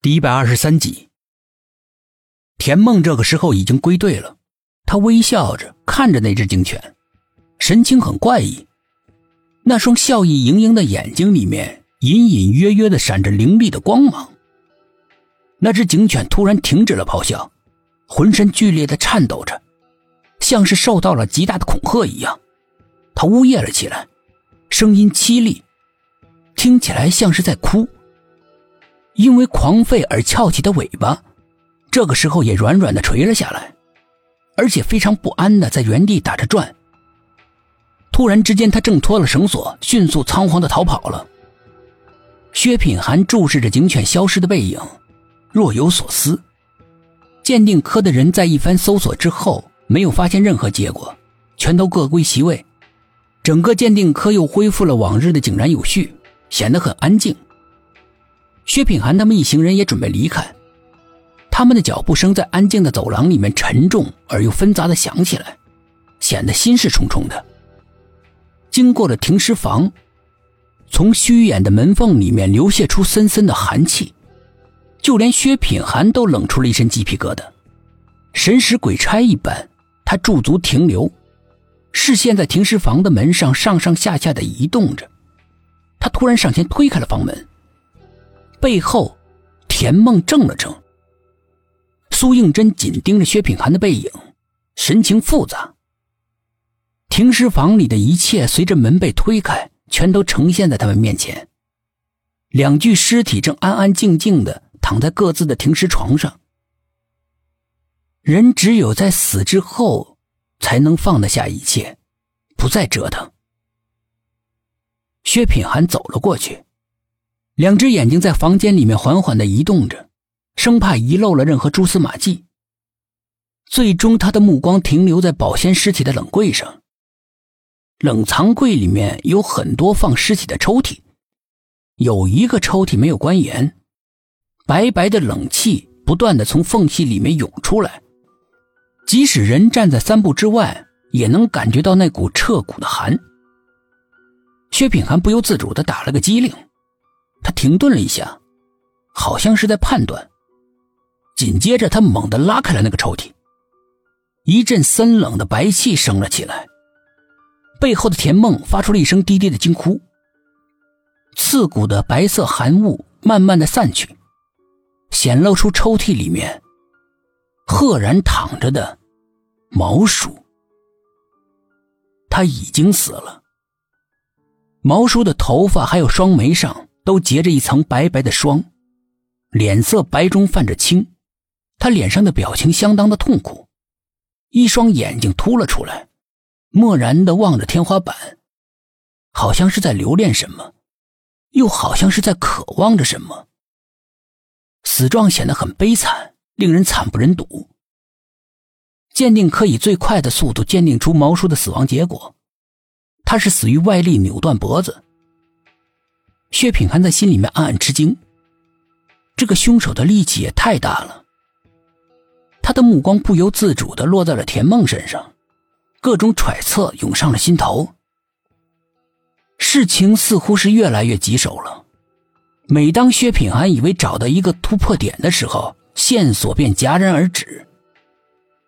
第一百二十三集，田梦这个时候已经归队了，他微笑着看着那只警犬，神情很怪异。那双笑意盈盈的眼睛里面，隐隐约约的闪着凌厉的光芒。那只警犬突然停止了咆哮，浑身剧烈的颤抖着，像是受到了极大的恐吓一样。它呜咽了起来，声音凄厉，听起来像是在哭。因为狂吠而翘起的尾巴，这个时候也软软的垂了下来，而且非常不安的在原地打着转。突然之间，他挣脱了绳索，迅速仓皇的逃跑了。薛品涵注视着警犬消失的背影，若有所思。鉴定科的人在一番搜索之后，没有发现任何结果，全都各归其位，整个鉴定科又恢复了往日的井然有序，显得很安静。薛品涵他们一行人也准备离开，他们的脚步声在安静的走廊里面沉重而又纷杂的响起来，显得心事重重的。经过了停尸房，从虚掩的门缝里面流泻出森森的寒气，就连薛品涵都冷出了一身鸡皮疙瘩，神使鬼差一般，他驻足停留，视线在停尸房的门上上上下下的移动着，他突然上前推开了房门。背后，田梦怔了怔。苏应真紧盯着薛品涵的背影，神情复杂。停尸房里的一切随着门被推开，全都呈现在他们面前。两具尸体正安安静静的躺在各自的停尸床上。人只有在死之后，才能放得下一切，不再折腾。薛品涵走了过去。两只眼睛在房间里面缓缓的移动着，生怕遗漏了任何蛛丝马迹。最终，他的目光停留在保鲜尸体的冷柜上。冷藏柜里面有很多放尸体的抽屉，有一个抽屉没有关严，白白的冷气不断的从缝隙里面涌出来，即使人站在三步之外，也能感觉到那股彻骨的寒。薛品涵不由自主的打了个激灵。他停顿了一下，好像是在判断。紧接着，他猛地拉开了那个抽屉，一阵森冷的白气升了起来。背后的田梦发出了一声低低的惊呼。刺骨的白色寒雾慢慢的散去，显露出抽屉里面赫然躺着的毛叔。他已经死了。毛叔的头发还有双眉上。都结着一层白白的霜，脸色白中泛着青，他脸上的表情相当的痛苦，一双眼睛凸了出来，漠然的望着天花板，好像是在留恋什么，又好像是在渴望着什么。死状显得很悲惨，令人惨不忍睹。鉴定科以最快的速度鉴定出毛叔的死亡结果，他是死于外力扭断脖子。薛品涵在心里面暗暗吃惊，这个凶手的力气也太大了。他的目光不由自主的落在了田梦身上，各种揣测涌上了心头。事情似乎是越来越棘手了。每当薛品涵以为找到一个突破点的时候，线索便戛然而止，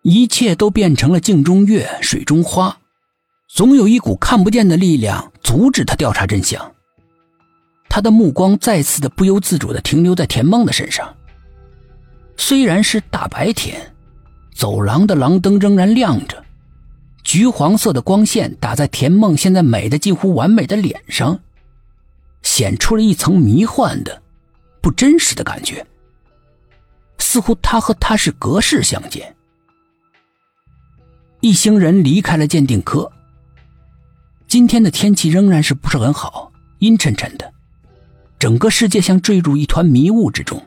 一切都变成了镜中月、水中花，总有一股看不见的力量阻止他调查真相。他的目光再次的不由自主的停留在田梦的身上。虽然是大白天，走廊的廊灯仍然亮着，橘黄色的光线打在田梦现在美的近乎完美的脸上，显出了一层迷幻的、不真实的感觉，似乎他和他是隔世相见。一行人离开了鉴定科。今天的天气仍然是不是很好，阴沉沉的。整个世界像坠入一团迷雾之中，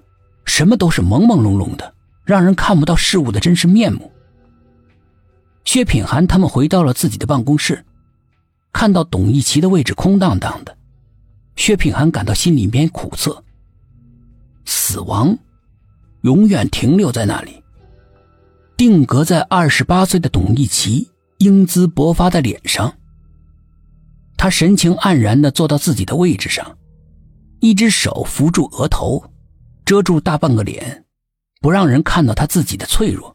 什么都是朦朦胧胧的，让人看不到事物的真实面目。薛品涵他们回到了自己的办公室，看到董一奇的位置空荡荡的，薛品涵感到心里边苦涩。死亡，永远停留在那里，定格在二十八岁的董一奇英姿勃发的脸上。他神情黯然的坐到自己的位置上。一只手扶住额头，遮住大半个脸，不让人看到他自己的脆弱。